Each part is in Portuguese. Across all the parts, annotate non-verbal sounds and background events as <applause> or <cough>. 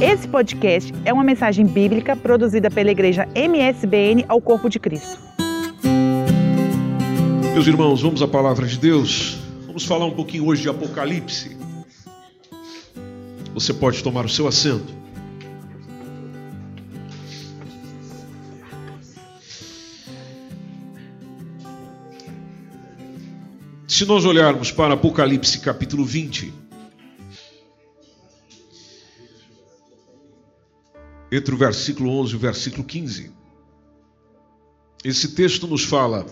Esse podcast é uma mensagem bíblica produzida pela igreja MSBN ao Corpo de Cristo. Meus irmãos, vamos à palavra de Deus. Vamos falar um pouquinho hoje de Apocalipse. Você pode tomar o seu assento. Se nós olharmos para Apocalipse capítulo 20, entre o versículo 11 e o versículo 15, esse texto nos fala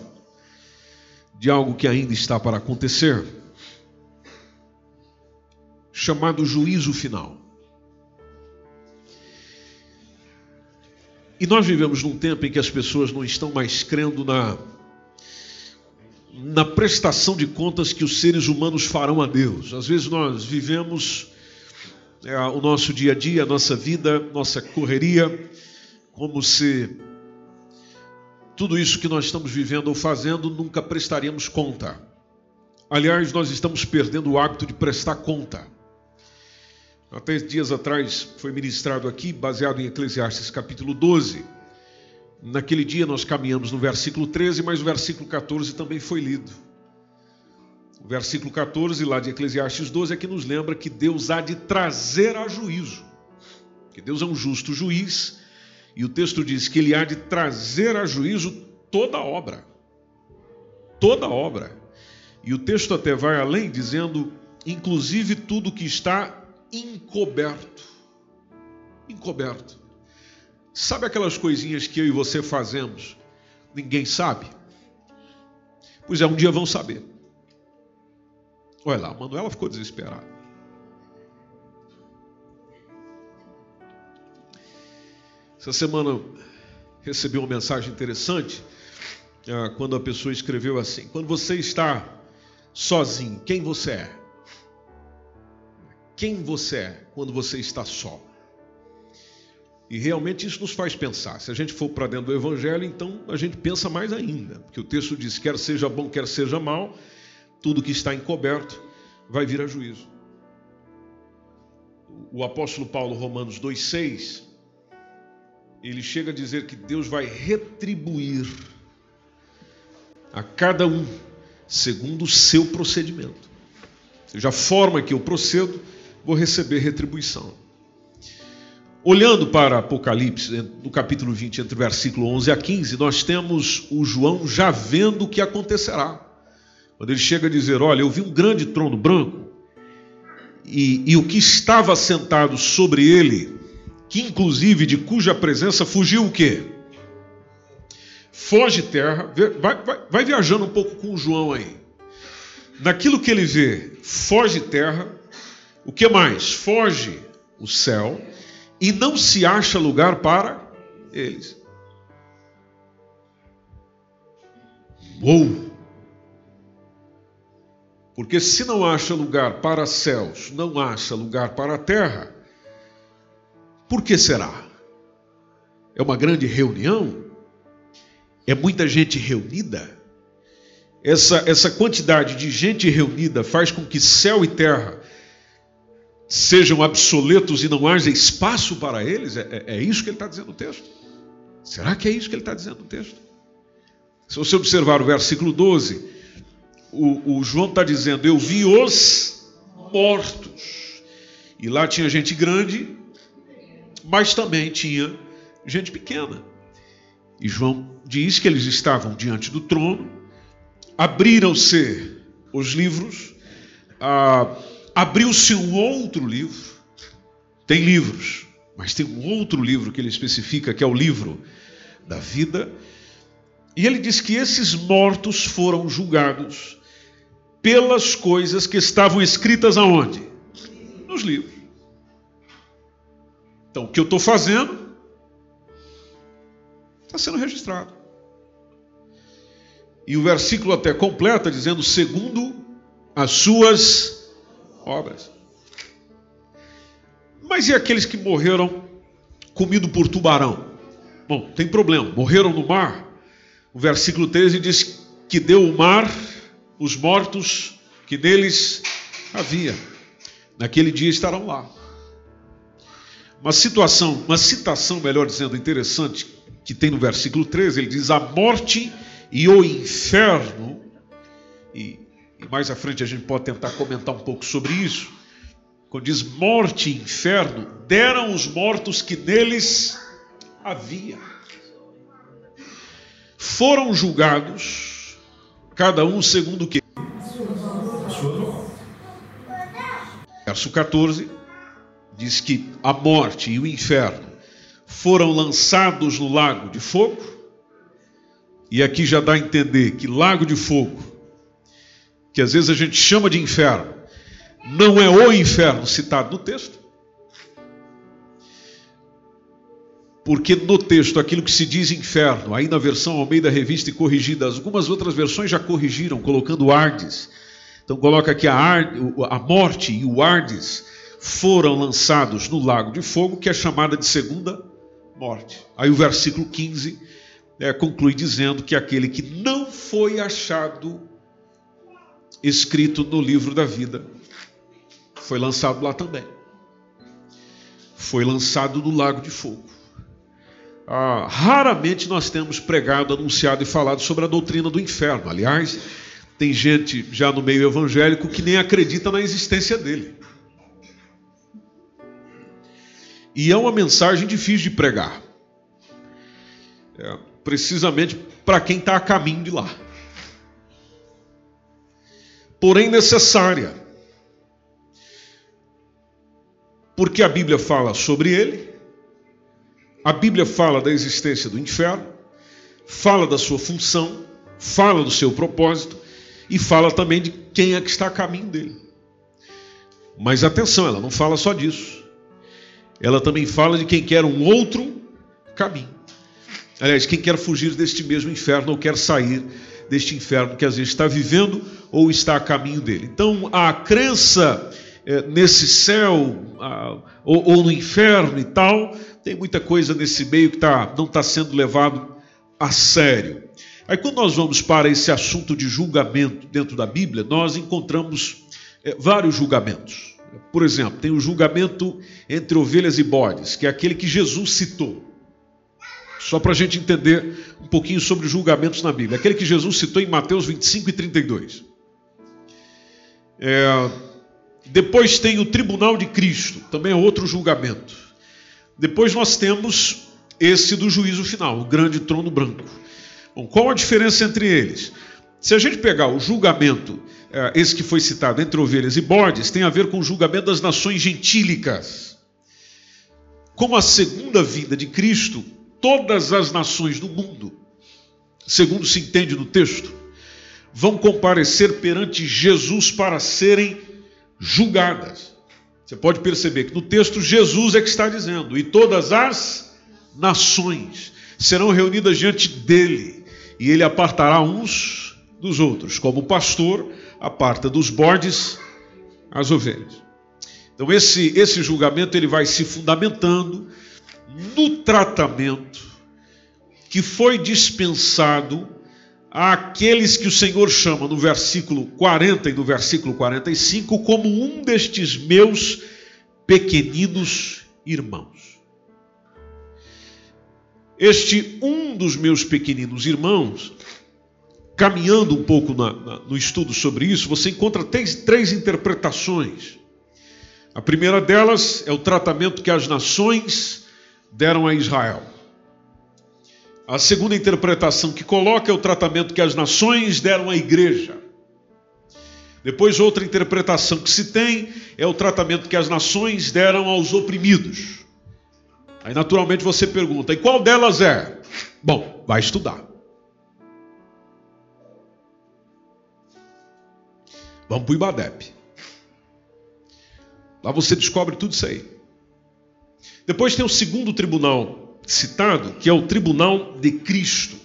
de algo que ainda está para acontecer, chamado juízo final. E nós vivemos num tempo em que as pessoas não estão mais crendo na na prestação de contas que os seres humanos farão a Deus. Às vezes nós vivemos é, o nosso dia a dia, a nossa vida, nossa correria, como se tudo isso que nós estamos vivendo ou fazendo nunca prestaríamos conta. Aliás, nós estamos perdendo o hábito de prestar conta. Até dias atrás foi ministrado aqui, baseado em Eclesiastes capítulo 12 Naquele dia nós caminhamos no versículo 13, mas o versículo 14 também foi lido. O versículo 14, lá de Eclesiastes 12, é que nos lembra que Deus há de trazer a juízo. Que Deus é um justo juiz, e o texto diz que ele há de trazer a juízo toda obra. Toda obra. E o texto até vai além, dizendo, inclusive tudo que está encoberto. Encoberto. Sabe aquelas coisinhas que eu e você fazemos? Ninguém sabe? Pois é, um dia vão saber. Olha lá, Manuela ficou desesperada. Essa semana recebi uma mensagem interessante ah, quando a pessoa escreveu assim: Quando você está sozinho, quem você é? Quem você é quando você está só? E realmente isso nos faz pensar. Se a gente for para dentro do Evangelho, então a gente pensa mais ainda. Porque o texto diz: quer seja bom, quer seja mal, tudo que está encoberto vai vir a juízo. O apóstolo Paulo, Romanos 2,6, ele chega a dizer que Deus vai retribuir a cada um segundo o seu procedimento. Ou seja, a forma que eu procedo, vou receber retribuição. Olhando para Apocalipse, no capítulo 20, entre o versículo 11 a 15, nós temos o João já vendo o que acontecerá. Quando ele chega a dizer: Olha, eu vi um grande trono branco, e, e o que estava sentado sobre ele, que inclusive de cuja presença fugiu o quê? Foge terra, vai, vai, vai viajando um pouco com o João aí. Naquilo que ele vê, foge terra, o que mais? Foge o céu e não se acha lugar para eles. Uou! Porque se não acha lugar para céus, não acha lugar para a terra, por que será? É uma grande reunião? É muita gente reunida? Essa, essa quantidade de gente reunida faz com que céu e terra sejam obsoletos e não haja espaço para eles? É, é, é isso que ele está dizendo no texto? Será que é isso que ele está dizendo no texto? Se você observar o versículo 12, o, o João está dizendo: Eu vi os mortos. E lá tinha gente grande, mas também tinha gente pequena. E João diz que eles estavam diante do trono, abriram-se os livros, ah, abriu-se um outro livro. Tem livros, mas tem um outro livro que ele especifica, que é o livro da vida. E ele diz que esses mortos foram julgados pelas coisas que estavam escritas aonde? Nos livros. Então, o que eu estou fazendo está sendo registrado. E o versículo até completa dizendo: segundo as suas obras. Mas e aqueles que morreram comido por tubarão? Bom, tem problema, morreram no mar. O versículo 13 diz que deu o mar os mortos que neles havia. Naquele dia estarão lá. uma situação, uma citação, melhor dizendo, interessante, que tem no versículo 13, ele diz: A morte e o inferno, e, e mais à frente a gente pode tentar comentar um pouco sobre isso. Quando diz morte e inferno, deram os mortos que neles havia. Foram julgados, cada um segundo o que? Verso 14 diz que a morte e o inferno foram lançados no lago de fogo. E aqui já dá a entender que lago de fogo, que às vezes a gente chama de inferno, não é o inferno citado no texto. Porque no texto, aquilo que se diz inferno, aí na versão Almeida Revista e corrigida, algumas outras versões já corrigiram, colocando Ardes. Então coloca aqui a, a morte e o Ardes foram lançados no lago de fogo, que é chamada de segunda morte. Aí o versículo 15 é, conclui dizendo que aquele que não foi achado escrito no livro da vida foi lançado lá também. Foi lançado no lago de fogo. Ah, raramente nós temos pregado, anunciado e falado sobre a doutrina do inferno. Aliás, tem gente já no meio evangélico que nem acredita na existência dele. E é uma mensagem difícil de pregar. É, precisamente para quem está a caminho de lá. Porém necessária. Porque a Bíblia fala sobre ele, a Bíblia fala da existência do inferno, fala da sua função, fala do seu propósito e fala também de quem é que está a caminho dele. Mas atenção, ela não fala só disso ela também fala de quem quer um outro caminho. Aliás, quem quer fugir deste mesmo inferno ou quer sair deste inferno que às vezes está vivendo ou está a caminho dele. Então, a crença é, nesse céu a, ou, ou, no inferno e tal, tem muita coisa nesse meio que tá, não está sendo levado a sério. Aí, quando nós vamos para esse assunto de julgamento dentro da Bíblia, nós encontramos é, vários julgamentos. Por exemplo, tem o julgamento entre ovelhas e bodes, que é aquele que Jesus citou. Só para a gente entender um pouquinho sobre os julgamentos na Bíblia. Aquele que Jesus citou em Mateus 25 e 32. É, depois tem o tribunal de Cristo, também é outro julgamento. Depois nós temos esse do juízo final, o grande trono branco. Bom, qual a diferença entre eles? Se a gente pegar o julgamento, eh, esse que foi citado entre ovelhas e bodes, tem a ver com o julgamento das nações gentílicas. Como a segunda vinda de Cristo, todas as nações do mundo, segundo se entende no texto, vão comparecer perante Jesus para serem julgadas. Você pode perceber que no texto Jesus é que está dizendo, e todas as nações serão reunidas diante dele, e ele apartará uns dos outros, como o pastor aparta dos bordes as ovelhas. Então esse esse julgamento ele vai se fundamentando no tratamento que foi dispensado àqueles que o Senhor chama no versículo 40 e no versículo 45 como um destes meus pequeninos irmãos. Este um dos meus pequeninos irmãos caminhando um pouco na, na, no estudo sobre isso, você encontra três, três interpretações. A primeira delas é o tratamento que as nações deram a Israel. A segunda interpretação que coloca é o tratamento que as nações deram à igreja. Depois, outra interpretação que se tem é o tratamento que as nações deram aos oprimidos. Aí, naturalmente, você pergunta: e qual delas é? Bom, vai estudar. Vamos para o Ibadep. Lá você descobre tudo isso aí. Depois tem o segundo tribunal citado, que é o tribunal de Cristo.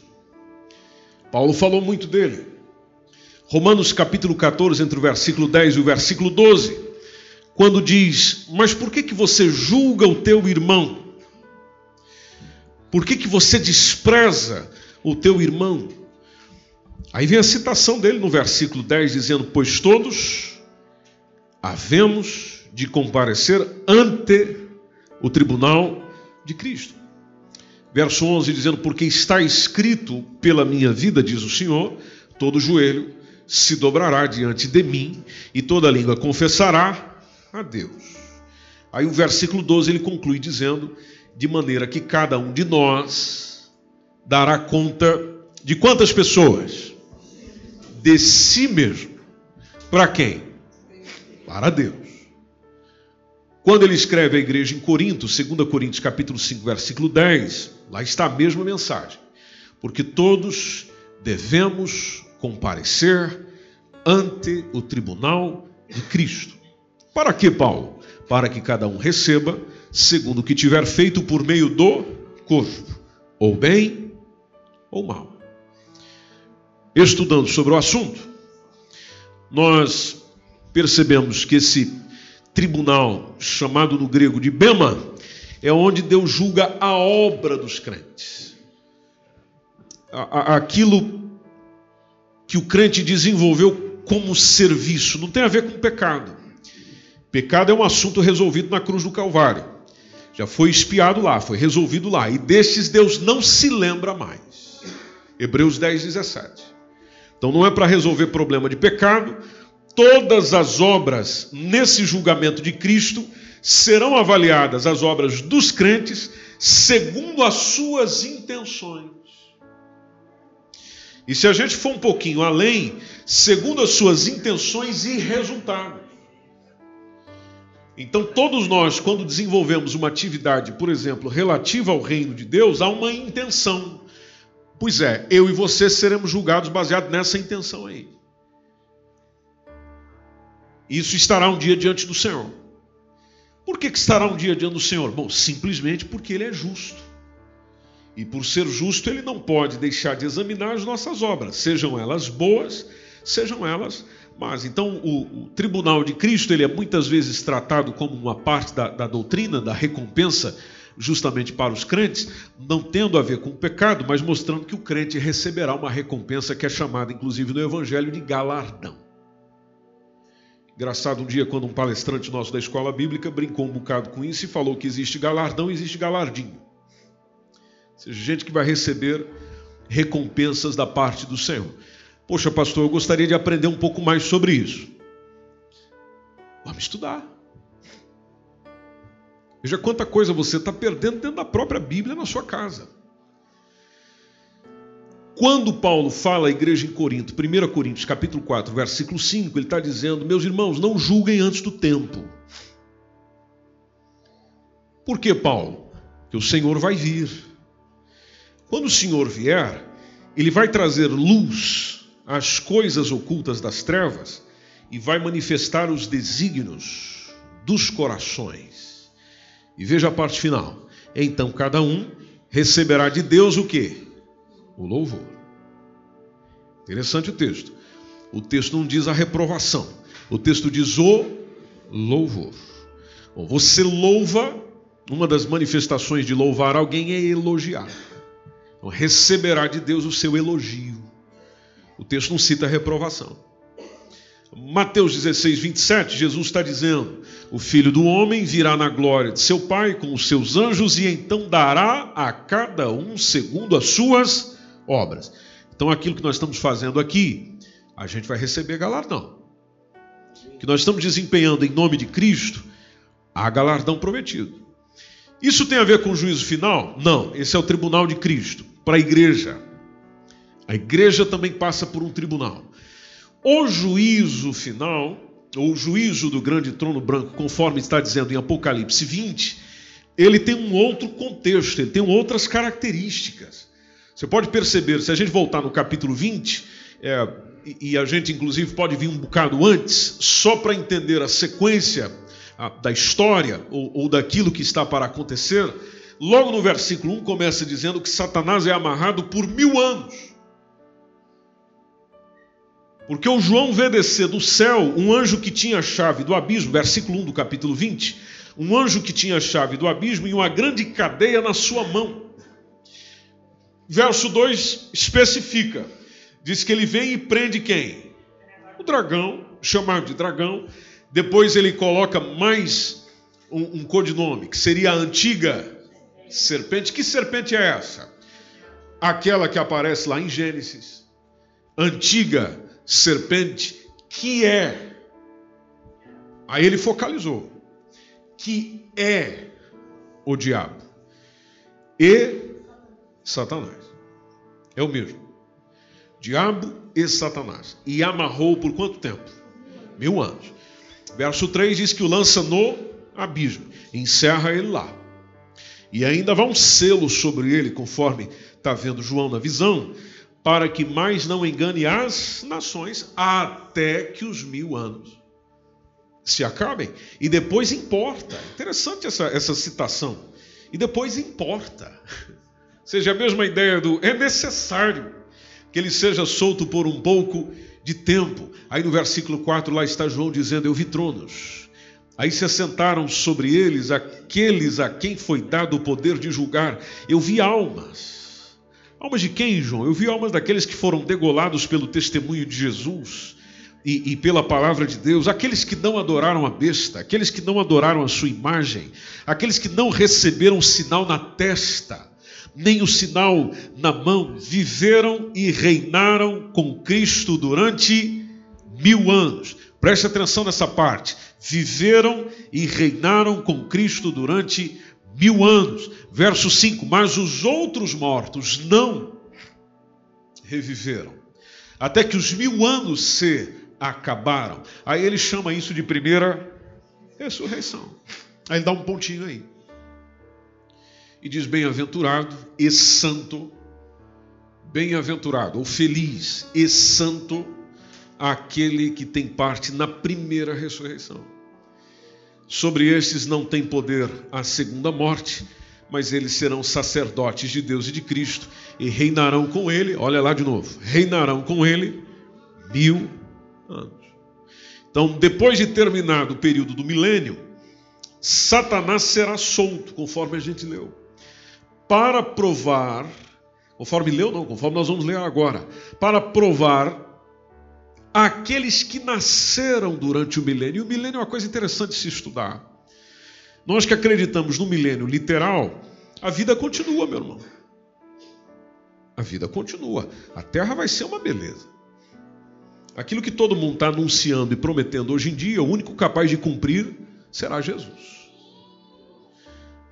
Paulo falou muito dele. Romanos capítulo 14, entre o versículo 10 e o versículo 12, quando diz: Mas por que, que você julga o teu irmão? Por que, que você despreza o teu irmão? Aí vem a citação dele no versículo 10, dizendo: Pois todos havemos de comparecer ante o tribunal de Cristo. Verso 11 dizendo: Porque está escrito pela minha vida, diz o Senhor, todo joelho se dobrará diante de mim e toda língua confessará a Deus. Aí o versículo 12 ele conclui dizendo: De maneira que cada um de nós dará conta de quantas pessoas? De si mesmo. Para quem? Para Deus. Quando ele escreve à igreja em Corinto, 2 Coríntios capítulo 5, versículo 10, lá está a mesma mensagem. Porque todos devemos comparecer ante o tribunal de Cristo. Para que, Paulo? Para que cada um receba segundo o que tiver feito por meio do corpo, ou bem ou mal. Estudando sobre o assunto, nós percebemos que esse tribunal, chamado no grego de Bema, é onde Deus julga a obra dos crentes. Aquilo que o crente desenvolveu como serviço, não tem a ver com pecado. Pecado é um assunto resolvido na cruz do Calvário. Já foi espiado lá, foi resolvido lá. E destes Deus não se lembra mais. Hebreus 10, 17. Então não é para resolver problema de pecado, todas as obras nesse julgamento de Cristo serão avaliadas, as obras dos crentes, segundo as suas intenções. E se a gente for um pouquinho além, segundo as suas intenções e resultados. Então, todos nós, quando desenvolvemos uma atividade, por exemplo, relativa ao reino de Deus, há uma intenção. Pois é, eu e você seremos julgados baseado nessa intenção aí. Isso estará um dia diante do Senhor. Por que, que estará um dia diante do Senhor? Bom, simplesmente porque Ele é justo. E por ser justo, Ele não pode deixar de examinar as nossas obras, sejam elas boas, sejam elas más. Então, o, o tribunal de Cristo ele é muitas vezes tratado como uma parte da, da doutrina, da recompensa justamente para os crentes, não tendo a ver com o pecado, mas mostrando que o crente receberá uma recompensa que é chamada, inclusive no Evangelho, de galardão. Engraçado, um dia, quando um palestrante nosso da escola bíblica brincou um bocado com isso e falou que existe galardão e existe galardinho. Ou seja, gente que vai receber recompensas da parte do Senhor. Poxa, pastor, eu gostaria de aprender um pouco mais sobre isso. Vamos estudar. Veja quanta coisa você está perdendo dentro da própria Bíblia na sua casa. Quando Paulo fala à igreja em Corinto, 1 Coríntios capítulo 4, versículo 5, ele está dizendo, meus irmãos, não julguem antes do tempo. Por que, Paulo? Que o Senhor vai vir. Quando o Senhor vier, ele vai trazer luz às coisas ocultas das trevas e vai manifestar os desígnios dos corações. E veja a parte final. Então cada um receberá de Deus o que? O louvor. Interessante o texto. O texto não diz a reprovação, o texto diz o louvor. Bom, você louva, uma das manifestações de louvar alguém é elogiar. Então, receberá de Deus o seu elogio. O texto não cita a reprovação. Mateus 16, 27, Jesus está dizendo: O filho do homem virá na glória de seu Pai com os seus anjos e então dará a cada um segundo as suas obras. Então, aquilo que nós estamos fazendo aqui, a gente vai receber galardão. Que nós estamos desempenhando em nome de Cristo, há galardão prometido. Isso tem a ver com o juízo final? Não, esse é o tribunal de Cristo, para a igreja. A igreja também passa por um tribunal. O juízo final, ou o juízo do grande trono branco, conforme está dizendo em Apocalipse 20, ele tem um outro contexto, ele tem outras características. Você pode perceber, se a gente voltar no capítulo 20, é, e a gente inclusive pode vir um bocado antes, só para entender a sequência a, da história ou, ou daquilo que está para acontecer, logo no versículo 1 começa dizendo que Satanás é amarrado por mil anos. Porque o João vê descer do céu um anjo que tinha a chave do abismo, versículo 1 do capítulo 20, um anjo que tinha a chave do abismo e uma grande cadeia na sua mão. Verso 2 especifica: diz que ele vem e prende quem? O dragão, chamado de dragão. Depois ele coloca mais um, um codinome, que seria a antiga serpente. Que serpente é essa? Aquela que aparece lá em Gênesis. Antiga serpente, que é. Aí ele focalizou. Que é o diabo. E Satanás. É o mesmo. Diabo e Satanás. E amarrou por quanto tempo? Mil anos. Verso 3 diz que o lança no abismo. Encerra ele lá. E ainda vá um selo sobre ele, conforme está vendo João na visão, para que mais não engane as nações, até que os mil anos se acabem. E depois importa. Interessante essa, essa citação. E depois importa. <laughs> Seja a mesma ideia do é necessário que ele seja solto por um pouco de tempo. Aí no versículo 4 lá está João dizendo: Eu vi tronos. Aí se assentaram sobre eles aqueles a quem foi dado o poder de julgar. Eu vi almas. Almas de quem, João? Eu vi almas daqueles que foram degolados pelo testemunho de Jesus e, e, pela palavra de Deus, aqueles que não adoraram a besta, aqueles que não adoraram a sua imagem, aqueles que não receberam sinal na testa, nem o sinal na mão, viveram e reinaram com Cristo durante mil anos. Preste atenção nessa parte. Viveram e reinaram com Cristo durante mil anos. Verso 5: Mas os outros mortos não reviveram, até que os mil anos se acabaram. Aí ele chama isso de primeira ressurreição. Aí ele dá um pontinho aí. E diz: bem-aventurado e santo, bem-aventurado ou feliz e santo aquele que tem parte na primeira ressurreição. Sobre estes não tem poder a segunda morte, mas eles serão sacerdotes de Deus e de Cristo e reinarão com ele. Olha lá de novo: reinarão com ele mil anos. Então, depois de terminado o período do milênio, Satanás será solto, conforme a gente leu, para provar, conforme leu, não, conforme nós vamos ler agora, para provar aqueles que nasceram durante o milênio. E o milênio é uma coisa interessante de se estudar. Nós que acreditamos no milênio literal, a vida continua, meu irmão. A vida continua. A terra vai ser uma beleza. Aquilo que todo mundo está anunciando e prometendo hoje em dia, o único capaz de cumprir será Jesus.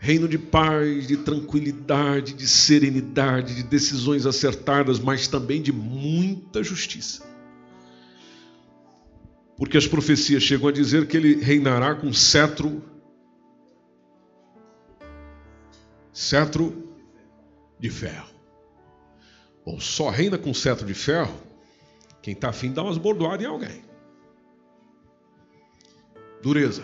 Reino de paz, de tranquilidade, de serenidade, de decisões acertadas, mas também de muita justiça. Porque as profecias chegam a dizer que ele reinará com cetro cetro de ferro. Bom, só reina com cetro de ferro quem está afim dá umas bordoadas em alguém. Dureza.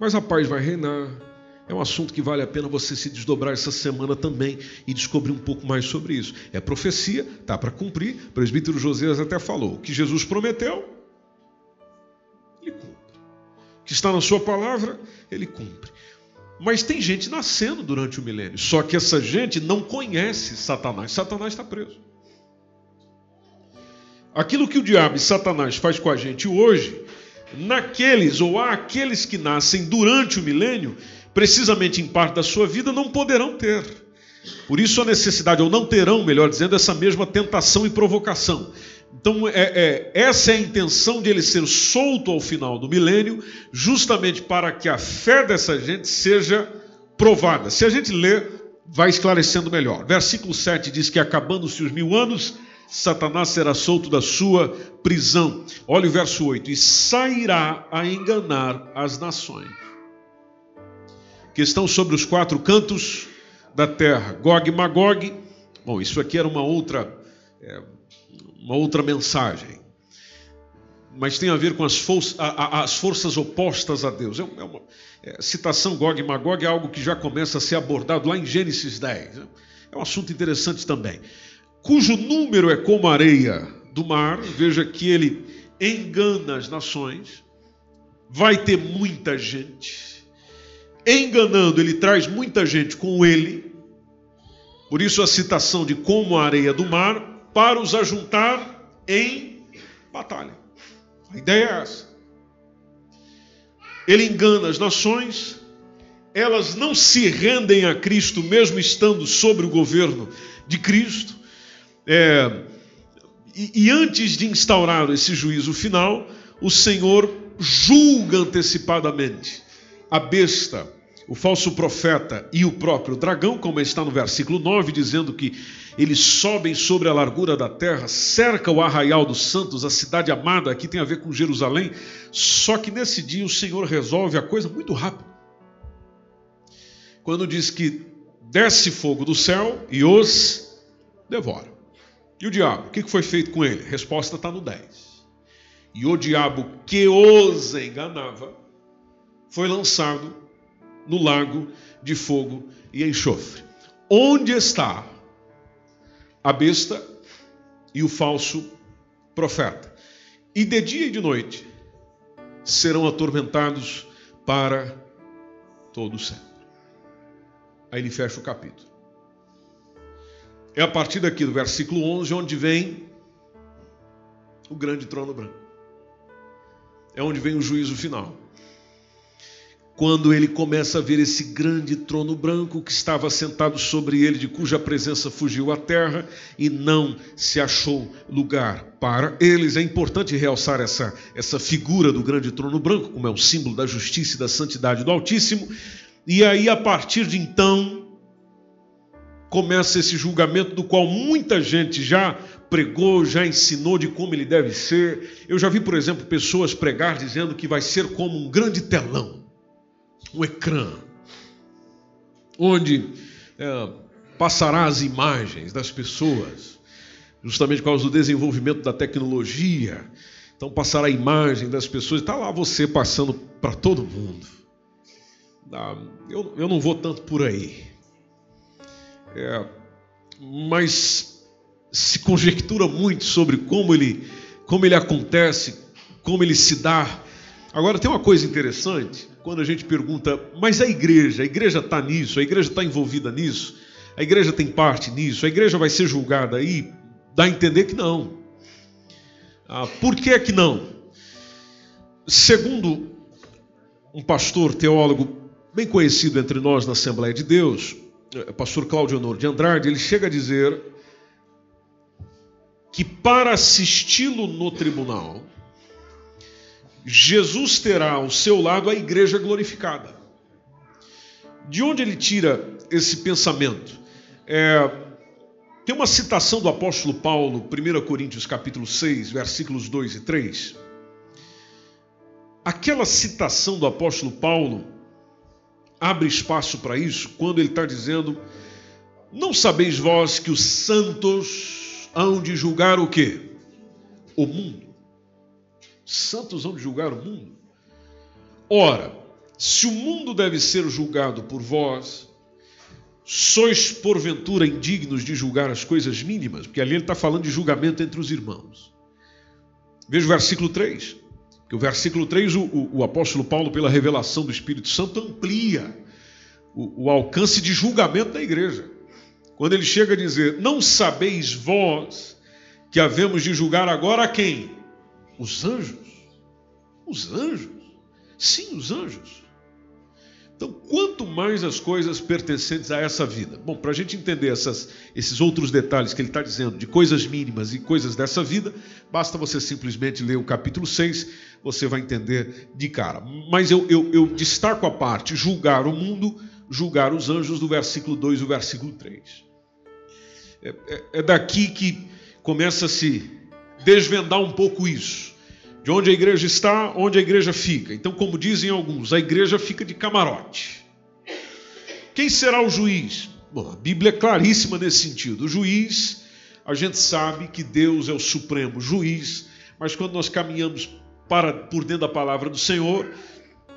Mas a paz vai reinar. É um assunto que vale a pena você se desdobrar essa semana também e descobrir um pouco mais sobre isso. É profecia, tá para cumprir. O presbítero Josias até falou: o que Jesus prometeu, ele cumpre. O que está na sua palavra, ele cumpre. Mas tem gente nascendo durante o milênio. Só que essa gente não conhece Satanás. Satanás está preso. Aquilo que o diabo e Satanás faz com a gente hoje, naqueles ou aqueles que nascem durante o milênio, precisamente em parte da sua vida, não poderão ter. Por isso a necessidade, ou não terão, melhor dizendo, essa mesma tentação e provocação. Então, é, é, essa é a intenção de ele ser solto ao final do milênio, justamente para que a fé dessa gente seja provada. Se a gente ler, vai esclarecendo melhor. Versículo 7 diz que acabando-se os mil anos, Satanás será solto da sua prisão. Olha o verso 8: e sairá a enganar as nações que estão sobre os quatro cantos da terra. Gog e Magog. Bom, isso aqui era uma outra, é, uma outra mensagem. Mas tem a ver com as, forças, as forças opostas a Deus. É uma, é, citação Gog e Magog é algo que já começa a ser abordado lá em Gênesis 10. É um assunto interessante também cujo número é como a areia do mar, veja que ele engana as nações, vai ter muita gente, enganando, ele traz muita gente com ele, por isso a citação de como a areia do mar, para os ajuntar em batalha. A ideia é essa. ele engana as nações, elas não se rendem a Cristo, mesmo estando sobre o governo de Cristo. É, e, e antes de instaurar esse juízo final, o Senhor julga antecipadamente a besta, o falso profeta e o próprio dragão, como está no versículo 9, dizendo que eles sobem sobre a largura da terra, cerca o arraial dos santos, a cidade amada, aqui tem a ver com Jerusalém. Só que nesse dia o Senhor resolve a coisa muito rápido. Quando diz que desce fogo do céu e os devora. E o diabo? O que foi feito com ele? Resposta está no 10. E o diabo que os enganava foi lançado no lago de fogo e enxofre. Onde está a besta e o falso profeta? E de dia e de noite serão atormentados para todo sempre. Aí ele fecha o capítulo. É a partir daqui do versículo 11 onde vem o grande trono branco. É onde vem o juízo final. Quando ele começa a ver esse grande trono branco que estava sentado sobre ele, de cuja presença fugiu a terra e não se achou lugar para eles. É importante realçar essa, essa figura do grande trono branco, como é o símbolo da justiça e da santidade do Altíssimo. E aí, a partir de então, começa esse julgamento do qual muita gente já pregou, já ensinou de como ele deve ser. Eu já vi, por exemplo, pessoas pregar dizendo que vai ser como um grande telão, um ecrã, onde é, passará as imagens das pessoas, justamente por causa do desenvolvimento da tecnologia. Então passará a imagem das pessoas, está lá você passando para todo mundo. Ah, eu, eu não vou tanto por aí. É, mas se conjectura muito sobre como ele, como ele acontece, como ele se dá. Agora tem uma coisa interessante, quando a gente pergunta, mas a igreja, a igreja está nisso, a igreja está envolvida nisso, a igreja tem parte nisso, a igreja vai ser julgada aí, dá a entender que não. Ah, por que é que não? Segundo um pastor teólogo bem conhecido entre nós na Assembleia de Deus, é, pastor Cláudio Honor de Andrade, ele chega a dizer que para assisti-lo no tribunal, Jesus terá ao seu lado a igreja glorificada. De onde ele tira esse pensamento? É, tem uma citação do apóstolo Paulo, 1 Coríntios capítulo 6, versículos 2 e 3. Aquela citação do apóstolo Paulo abre espaço para isso quando ele está dizendo: Não sabeis vós que os santos hão de julgar o quê? O mundo. Santos de julgar o mundo. Ora, se o mundo deve ser julgado por vós, sois porventura indignos de julgar as coisas mínimas? Porque ali ele está falando de julgamento entre os irmãos. Veja o versículo 3. Que o versículo 3, o, o, o, apóstolo Paulo, pela revelação do Espírito Santo, amplia o, o alcance de julgamento da igreja. Quando ele chega a dizer: Não sabeis vós que havemos de julgar agora a quem? Os anjos. Os anjos. Sim, os anjos. Então, quanto mais as coisas pertencentes a essa vida. Bom, para a gente entender essas, esses outros detalhes que ele está dizendo, de coisas mínimas e coisas dessa vida, basta você simplesmente ler o capítulo 6, você vai entender de cara. Mas eu, eu, eu destaco a parte julgar o mundo, julgar os anjos, do versículo 2 e o versículo 3. É, é, é daqui que começa a se desvendar um pouco isso de onde a igreja está, onde a igreja fica. Então, como dizem alguns, a igreja fica de camarote. Quem será o juiz? Bom, a Bíblia é claríssima nesse sentido. O juiz, a gente sabe que Deus é o supremo juiz, mas quando nós caminhamos para por dentro da palavra do Senhor,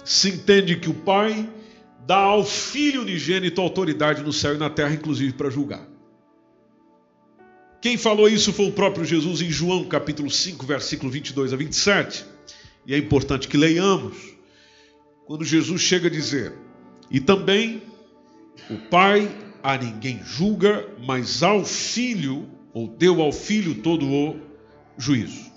se entende que o Pai dá ao Filho unigênito autoridade no céu e na terra, inclusive para julgar. Quem falou isso foi o próprio Jesus em João capítulo 5, versículo 22 a 27. E é importante que leiamos. Quando Jesus chega a dizer: E também o Pai a ninguém julga, mas ao Filho, ou deu ao Filho todo o juízo.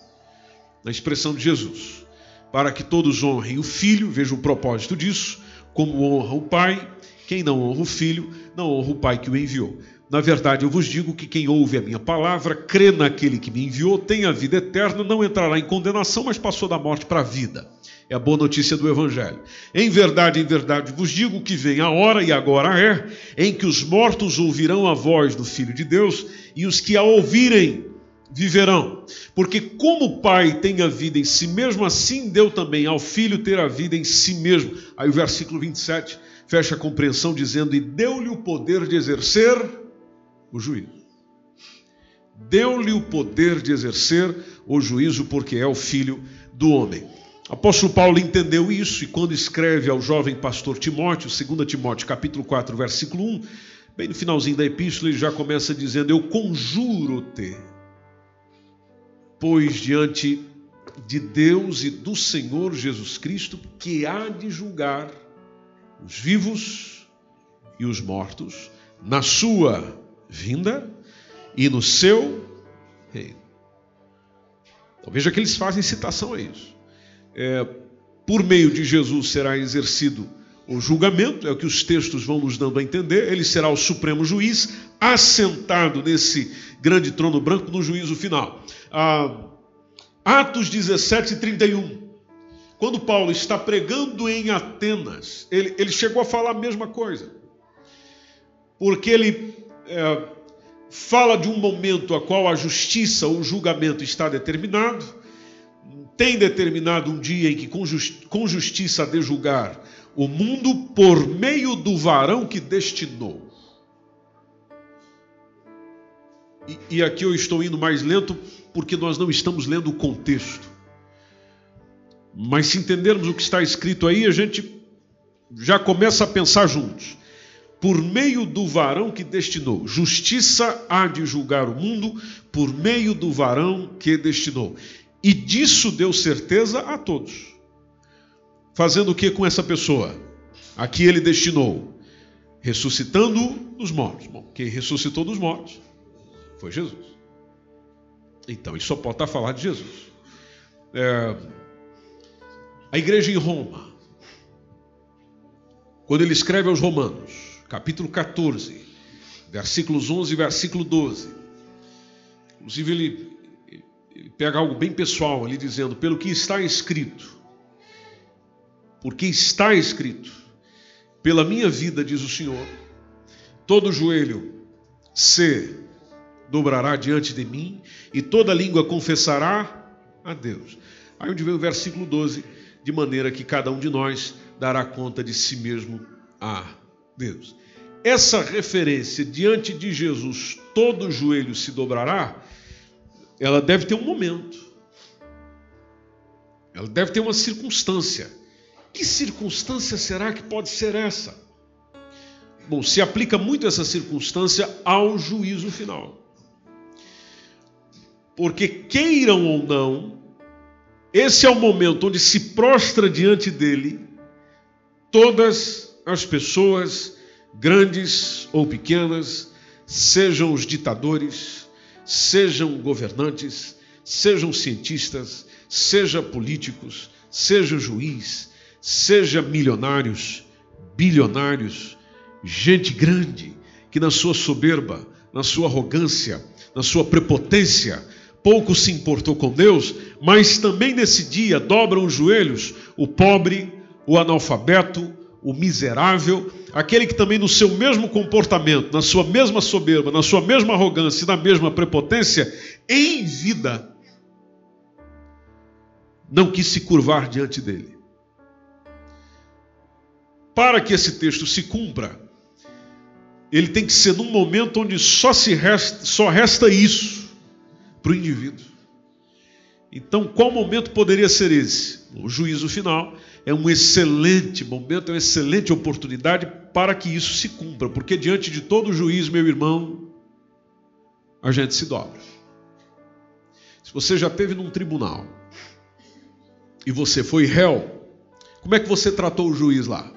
Na expressão de Jesus. para que todos honrem o filho, veja o propósito disso, como honra o pai. Quem não honra o filho, não honra o pai que o enviou. Na verdade, eu vos digo que quem ouve a minha palavra, crê naquele que me enviou, tem a vida eterna, não entrará em condenação, mas passou da morte para a vida. É a boa notícia do Evangelho. Em verdade, em verdade vos digo que vem a hora, e agora é, em que os mortos ouvirão a voz do Filho de Deus, e os que a ouvirem viverão. Porque como o Pai tem a vida em si mesmo, assim deu também ao Filho ter a vida em si mesmo. Aí o versículo 27 fecha a compreensão dizendo: E deu-lhe o poder de exercer o juízo. Deu-lhe o poder de exercer o juízo, porque é o Filho do homem. Apóstolo Paulo entendeu isso e quando escreve ao jovem pastor Timóteo, 2 Timóteo capítulo 4, versículo 1, bem no finalzinho da epístola, ele já começa dizendo: Eu conjuro-te pois diante de Deus e do Senhor Jesus Cristo, que há de julgar os vivos e os mortos na sua vinda e no seu reino. Então veja que eles fazem citação a isso. É, por meio de Jesus será exercido o julgamento, é o que os textos vão nos dando a entender. Ele será o supremo juiz, assentado nesse grande trono branco no juízo final. Ah, Atos 17, 31. Quando Paulo está pregando em Atenas, ele, ele chegou a falar a mesma coisa. Porque ele é, fala de um momento a qual a justiça, o julgamento está determinado, tem determinado um dia em que com, justi com justiça de julgar o mundo por meio do varão que destinou. E, e aqui eu estou indo mais lento porque nós não estamos lendo o contexto. Mas se entendermos o que está escrito aí, a gente já começa a pensar juntos. Por meio do varão que destinou, justiça há de julgar o mundo por meio do varão que destinou. E disso deu certeza a todos. Fazendo o que com essa pessoa? Aqui ele destinou, ressuscitando os mortos. Bom, quem ressuscitou dos mortos foi Jesus. Então, isso só pode estar falando de Jesus. É, a igreja em Roma, quando ele escreve aos Romanos, capítulo 14, versículos 11 e versículo 12, inclusive ele, ele pega algo bem pessoal ali, dizendo: pelo que está escrito, porque está escrito, pela minha vida, diz o Senhor, todo joelho se dobrará diante de mim e toda língua confessará a Deus. Aí onde vem o versículo 12, de maneira que cada um de nós dará conta de si mesmo a Deus. Essa referência diante de Jesus, todo joelho se dobrará, ela deve ter um momento. Ela deve ter uma circunstância. Que circunstância será que pode ser essa? Bom, se aplica muito essa circunstância ao juízo final. Porque queiram ou não, esse é o momento onde se prostra diante dele todas as pessoas, grandes ou pequenas, sejam os ditadores, sejam governantes, sejam cientistas, sejam políticos, seja juiz, seja milionários, bilionários, gente grande que na sua soberba, na sua arrogância, na sua prepotência, pouco se importou com Deus, mas também nesse dia dobram os joelhos o pobre, o analfabeto, o miserável, aquele que também no seu mesmo comportamento, na sua mesma soberba, na sua mesma arrogância e na mesma prepotência, em vida, não quis se curvar diante dele para que esse texto se cumpra, ele tem que ser num momento onde só, se resta, só resta isso para o indivíduo. Então, qual momento poderia ser esse? O juízo final é um excelente momento, é uma excelente oportunidade para que isso se cumpra, porque diante de todo juiz, meu irmão, a gente se dobra. Se você já esteve num tribunal e você foi réu, como é que você tratou o juiz lá?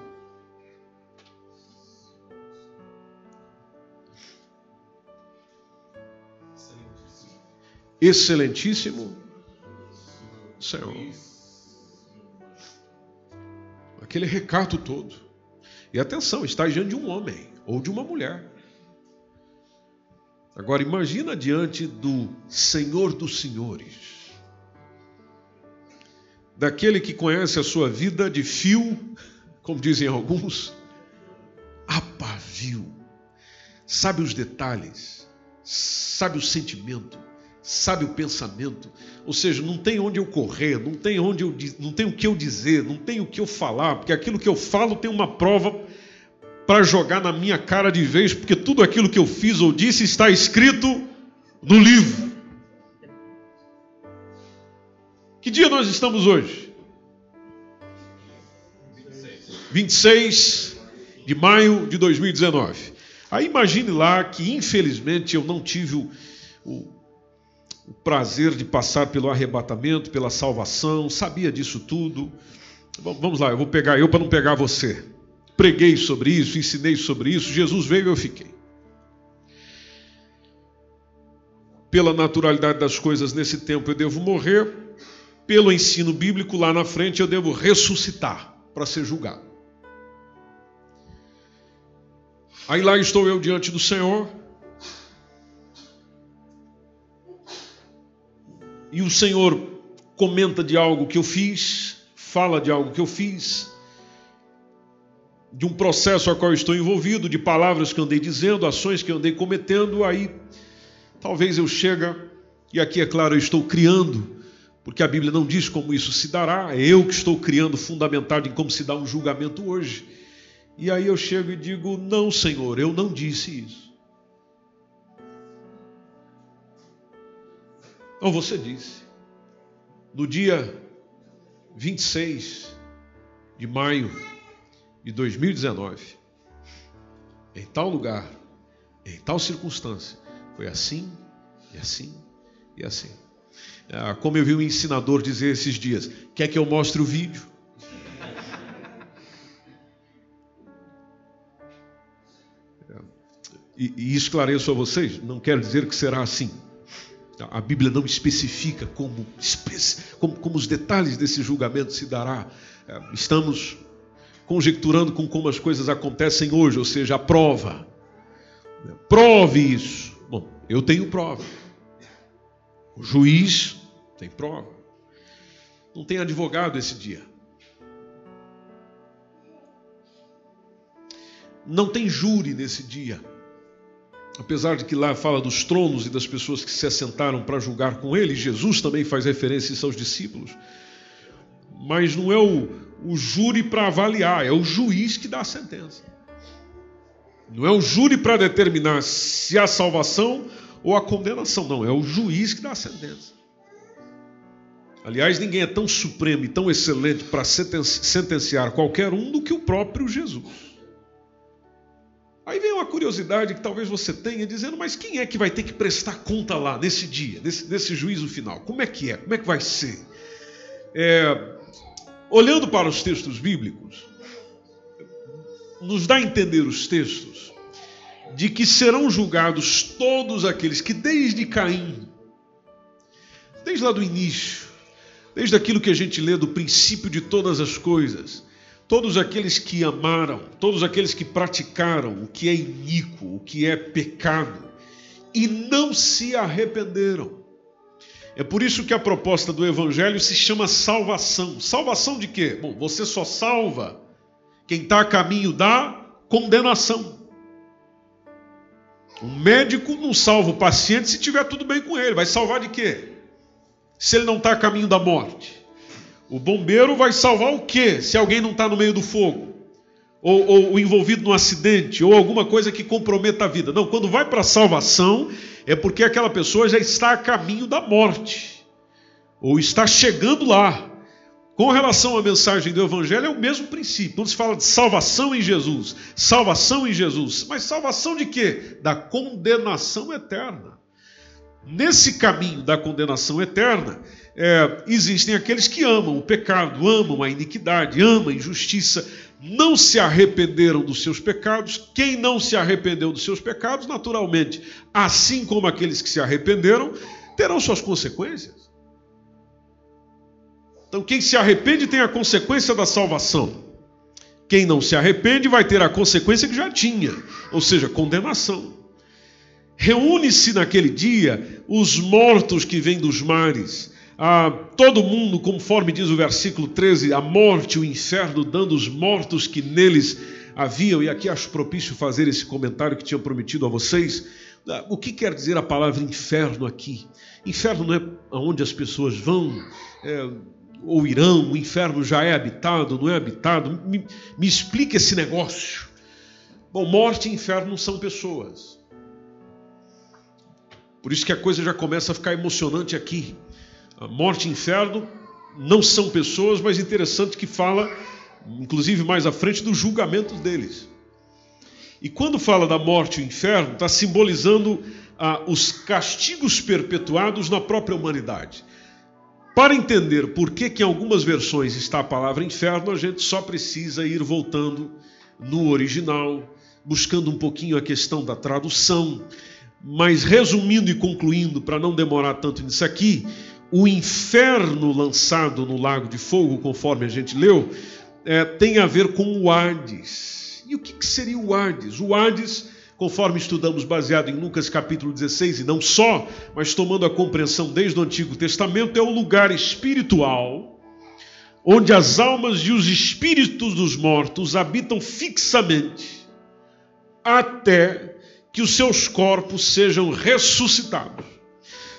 excelentíssimo Senhor. Aquele recato todo. E atenção, está diante de um homem ou de uma mulher. Agora imagina diante do Senhor dos Senhores, daquele que conhece a sua vida de fio, como dizem alguns, a pavio, sabe os detalhes, sabe o sentimento, sabe o pensamento, ou seja, não tem onde eu correr, não tem onde eu não tem o que eu dizer, não tem o que eu falar, porque aquilo que eu falo tem uma prova para jogar na minha cara de vez, porque tudo aquilo que eu fiz ou disse está escrito no livro. Que dia nós estamos hoje? 26 de maio de 2019. Aí imagine lá que, infelizmente, eu não tive o, o, o prazer de passar pelo arrebatamento, pela salvação, sabia disso tudo. Vamos lá, eu vou pegar eu para não pegar você preguei sobre isso, ensinei sobre isso, Jesus veio e eu fiquei. Pela naturalidade das coisas nesse tempo eu devo morrer, pelo ensino bíblico lá na frente eu devo ressuscitar para ser julgado. Aí lá estou eu diante do Senhor. E o Senhor comenta de algo que eu fiz, fala de algo que eu fiz, de um processo a qual estou envolvido, de palavras que andei dizendo, ações que andei cometendo, aí talvez eu chega, e aqui é claro, eu estou criando, porque a Bíblia não diz como isso se dará, é eu que estou criando, fundamentado em como se dá um julgamento hoje. E aí eu chego e digo: Não, Senhor, eu não disse isso. Não, você disse. No dia 26 de maio de 2019, em tal lugar, em tal circunstância, foi assim, e assim, e assim. Ah, como eu vi um ensinador dizer esses dias: quer que eu mostre o vídeo? <laughs> E, e esclareço a vocês: não quero dizer que será assim. A Bíblia não especifica como, como, como os detalhes desse julgamento se dará. Ah, estamos conjecturando com como as coisas acontecem hoje, ou seja, a prova. Prove isso. Bom, eu tenho prova. O juiz tem prova. Não tem advogado esse dia. Não tem júri nesse dia. Apesar de que lá fala dos tronos e das pessoas que se assentaram para julgar com ele, Jesus também faz referência aos discípulos. Mas não é o, o júri para avaliar, é o juiz que dá a sentença. Não é o júri para determinar se há salvação ou a condenação, não, é o juiz que dá a sentença. Aliás, ninguém é tão supremo e tão excelente para sentenciar qualquer um do que o próprio Jesus. Aí vem uma curiosidade que talvez você tenha, dizendo: mas quem é que vai ter que prestar conta lá nesse dia, nesse, nesse juízo final? Como é que é? Como é que vai ser? É, olhando para os textos bíblicos, nos dá a entender os textos de que serão julgados todos aqueles que desde Caim, desde lá do início, desde aquilo que a gente lê do princípio de todas as coisas, todos aqueles que amaram, todos aqueles que praticaram o que é iníquo, o que é pecado, e não se arrependeram. É por isso que a proposta do Evangelho se chama salvação. Salvação de quê? Bom, você só salva quem está a caminho da condenação. Um médico não salva o paciente se tiver tudo bem com ele. Vai salvar de quê? Se ele não está a caminho da morte. O bombeiro vai salvar o quê? Se alguém não está no meio do fogo. Ou, ou, envolvido num acidente, ou alguma coisa que comprometa a vida. Não, quando vai para a salvação, é porque aquela pessoa já está a caminho da morte, ou está chegando lá. Com relação à mensagem do Evangelho, é o mesmo princípio. Quando se fala de salvação em Jesus, salvação em Jesus, mas salvação de quê? Da condenação eterna. Nesse caminho da condenação eterna, é, existem aqueles que amam o pecado, amam a iniquidade, amam a injustiça, não se arrependeram dos seus pecados. Quem não se arrependeu dos seus pecados, naturalmente, assim como aqueles que se arrependeram, terão suas consequências. Então, quem se arrepende tem a consequência da salvação. Quem não se arrepende vai ter a consequência que já tinha, ou seja, condenação. Reúne-se naquele dia os mortos que vêm dos mares, a todo mundo, conforme diz o versículo 13, a morte, o inferno, dando os mortos que neles haviam, e aqui acho propício fazer esse comentário que tinha prometido a vocês. O que quer dizer a palavra inferno aqui? Inferno não é aonde as pessoas vão é, ou irão, o inferno já é habitado, não é habitado? Me, me explique esse negócio. Bom, morte e inferno são pessoas. Por isso que a coisa já começa a ficar emocionante aqui. Morte e inferno não são pessoas, mas interessante que fala, inclusive mais à frente, do julgamento deles. E quando fala da morte e o inferno, está simbolizando ah, os castigos perpetuados na própria humanidade. Para entender por que, que em algumas versões está a palavra inferno, a gente só precisa ir voltando no original, buscando um pouquinho a questão da tradução. Mas resumindo e concluindo, para não demorar tanto nisso aqui, o inferno lançado no lago de fogo, conforme a gente leu, é, tem a ver com o Hades. E o que, que seria o Hades? O Hades conforme estudamos baseado em Lucas capítulo 16, e não só, mas tomando a compreensão desde o Antigo Testamento, é o lugar espiritual onde as almas e os espíritos dos mortos habitam fixamente até que os seus corpos sejam ressuscitados,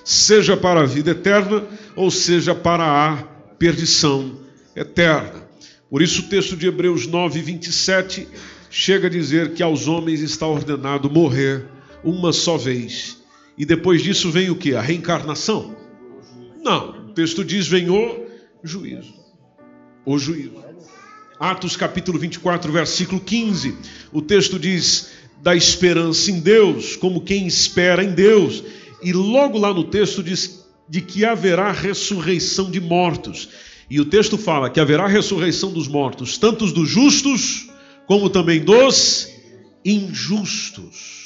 seja para a vida eterna ou seja para a perdição eterna. Por isso o texto de Hebreus 9, 27 chega a dizer que aos homens está ordenado morrer uma só vez. E depois disso vem o que? A reencarnação? Não. O texto diz: vem o juízo. O juízo. Atos capítulo 24, versículo 15. O texto diz da esperança em Deus, como quem espera em Deus. E logo lá no texto diz de que haverá ressurreição de mortos. E o texto fala que haverá ressurreição dos mortos, tanto dos justos como também dos injustos.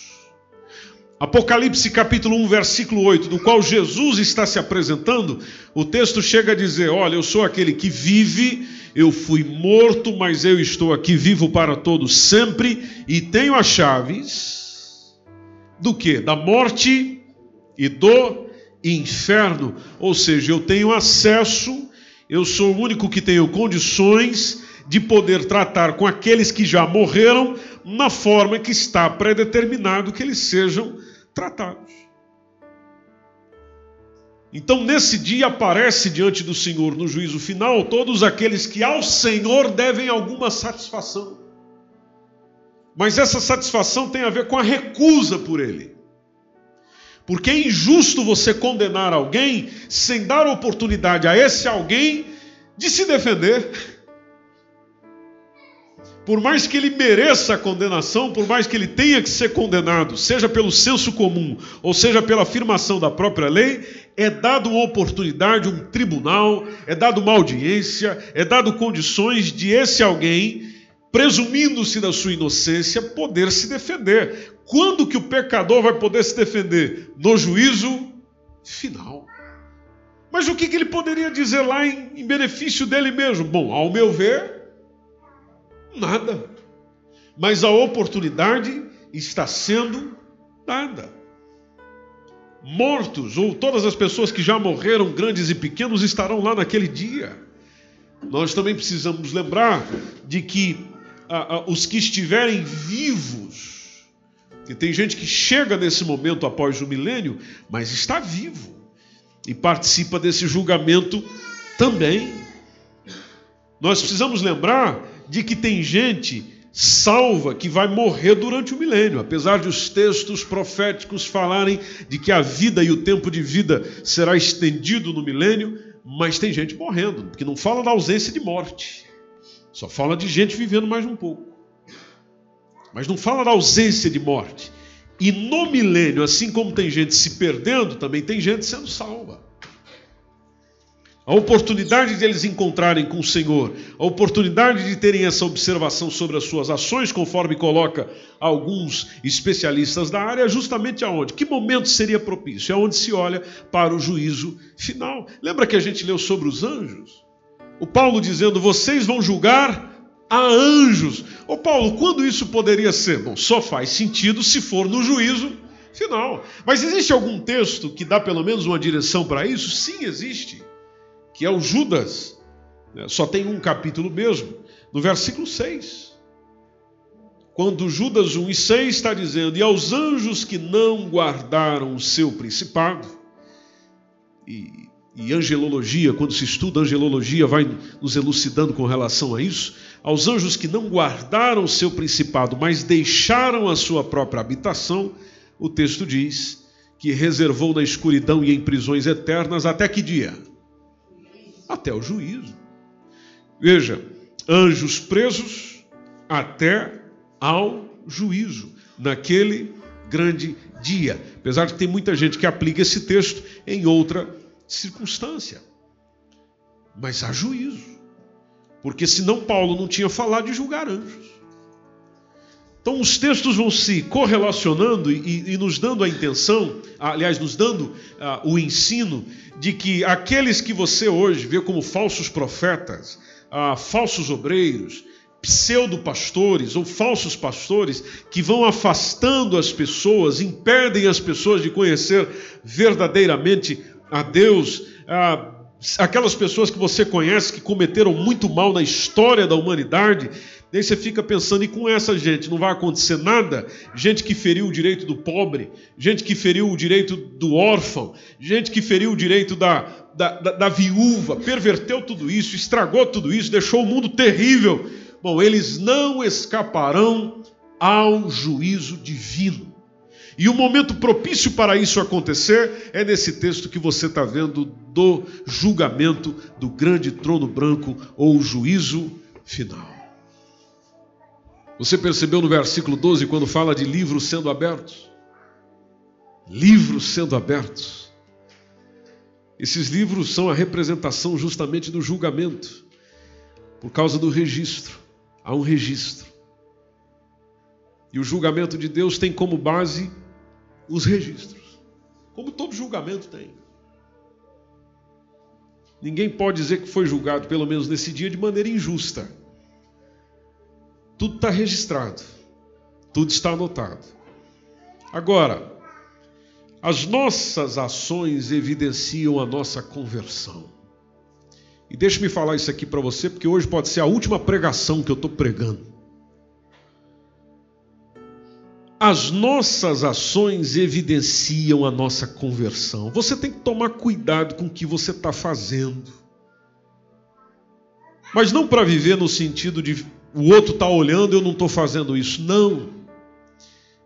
Apocalipse capítulo 1, versículo 8, do qual Jesus está se apresentando, o texto chega a dizer: Olha, eu sou aquele que vive, eu fui morto, mas eu estou aqui vivo para todos sempre e tenho as chaves do que? Da morte e do inferno. Ou seja, eu tenho acesso, eu sou o único que tenho condições de poder tratar com aqueles que já morreram na forma que está predeterminado que eles sejam tratados. Então, nesse dia, aparece diante do Senhor no juízo final todos aqueles que ao Senhor devem alguma satisfação. Mas essa satisfação tem a ver com a recusa por Ele. Porque é injusto você condenar alguém sem dar oportunidade a esse alguém de se defender por mais que ele mereça a condenação, por mais que ele tenha que ser condenado, seja pelo senso comum ou seja pela afirmação da própria lei, é dado uma oportunidade, um tribunal, é dado uma audiência, é dado condições de esse alguém, presumindo-se da sua inocência, poder se defender. Quando que o pecador vai poder se defender? No juízo final. Mas o que, que ele poderia dizer lá em, em benefício dele mesmo? Bom, ao meu ver, Nada. Mas a oportunidade está sendo dada. Mortos, ou todas as pessoas que já morreram, grandes e pequenos, estarão lá naquele dia. Nós também precisamos lembrar de que os que estiverem vivos, que tem gente que chega nesse momento após o milênio, mas está vivo e participa desse julgamento também. Nós precisamos lembrar de que tem gente salva que vai morrer durante o milênio, apesar de os textos proféticos falarem de que a vida e o tempo de vida será estendido no milênio, mas tem gente morrendo, porque não fala da ausência de morte, só fala de gente vivendo mais um pouco. Mas não fala da ausência de morte. E no milênio, assim como tem gente se perdendo, também tem gente sendo salva a oportunidade de eles encontrarem com o Senhor, a oportunidade de terem essa observação sobre as suas ações, conforme coloca alguns especialistas da área, é justamente aonde? Que momento seria propício? É onde se olha para o juízo final. Lembra que a gente leu sobre os anjos? O Paulo dizendo: vocês vão julgar a anjos. Ô Paulo, quando isso poderia ser? Bom, só faz sentido se for no juízo final. Mas existe algum texto que dá pelo menos uma direção para isso? Sim, existe. Que é o Judas. É, só tem um capítulo mesmo. No versículo 6. Quando Judas 1 e 6 está dizendo: E aos anjos que não guardaram o seu principado, e e angelologia, quando se estuda angelologia, vai nos elucidando com relação a isso. Aos anjos que não guardaram o seu principado, mas deixaram a sua própria habitação, o texto diz que reservou na escuridão e em prisões eternas até que dia? Até o juízo. Veja, anjos presos até ao juízo, naquele grande dia. Apesar de tem muita gente que aplica esse texto em outra circunstância. Mas há juízo. Porque senão Paulo não tinha falado de julgar anjos. Então os textos vão se correlacionando e, e nos dando a intenção, aliás, nos dando uh, o ensino de que aqueles que você hoje vê como falsos profetas, uh, falsos obreiros, pseudo-pastores ou falsos pastores que vão afastando as pessoas, impedem as pessoas de conhecer verdadeiramente a Deus, a, aquelas pessoas que você conhece que cometeram muito mal na história da humanidade, daí você fica pensando, e com essa gente não vai acontecer nada? Gente que feriu o direito do pobre, gente que feriu o direito do órfão, gente que feriu o direito da, da, da, da viúva, perverteu tudo isso, estragou tudo isso, deixou o mundo terrível. Bom, eles não escaparão ao juízo divino. E o momento propício para isso acontecer é nesse texto que você está vendo do julgamento do grande trono branco ou juízo final. Você percebeu no versículo 12 quando fala de livros sendo abertos? Livros sendo abertos. Esses livros são a representação justamente do julgamento, por causa do registro. Há um registro. E o julgamento de Deus tem como base os registros, como todo julgamento tem. Ninguém pode dizer que foi julgado, pelo menos nesse dia, de maneira injusta. Tudo está registrado, tudo está anotado. Agora, as nossas ações evidenciam a nossa conversão. E deixe-me falar isso aqui para você, porque hoje pode ser a última pregação que eu estou pregando. As nossas ações evidenciam a nossa conversão. Você tem que tomar cuidado com o que você está fazendo. Mas não para viver no sentido de o outro está olhando eu não estou fazendo isso. Não.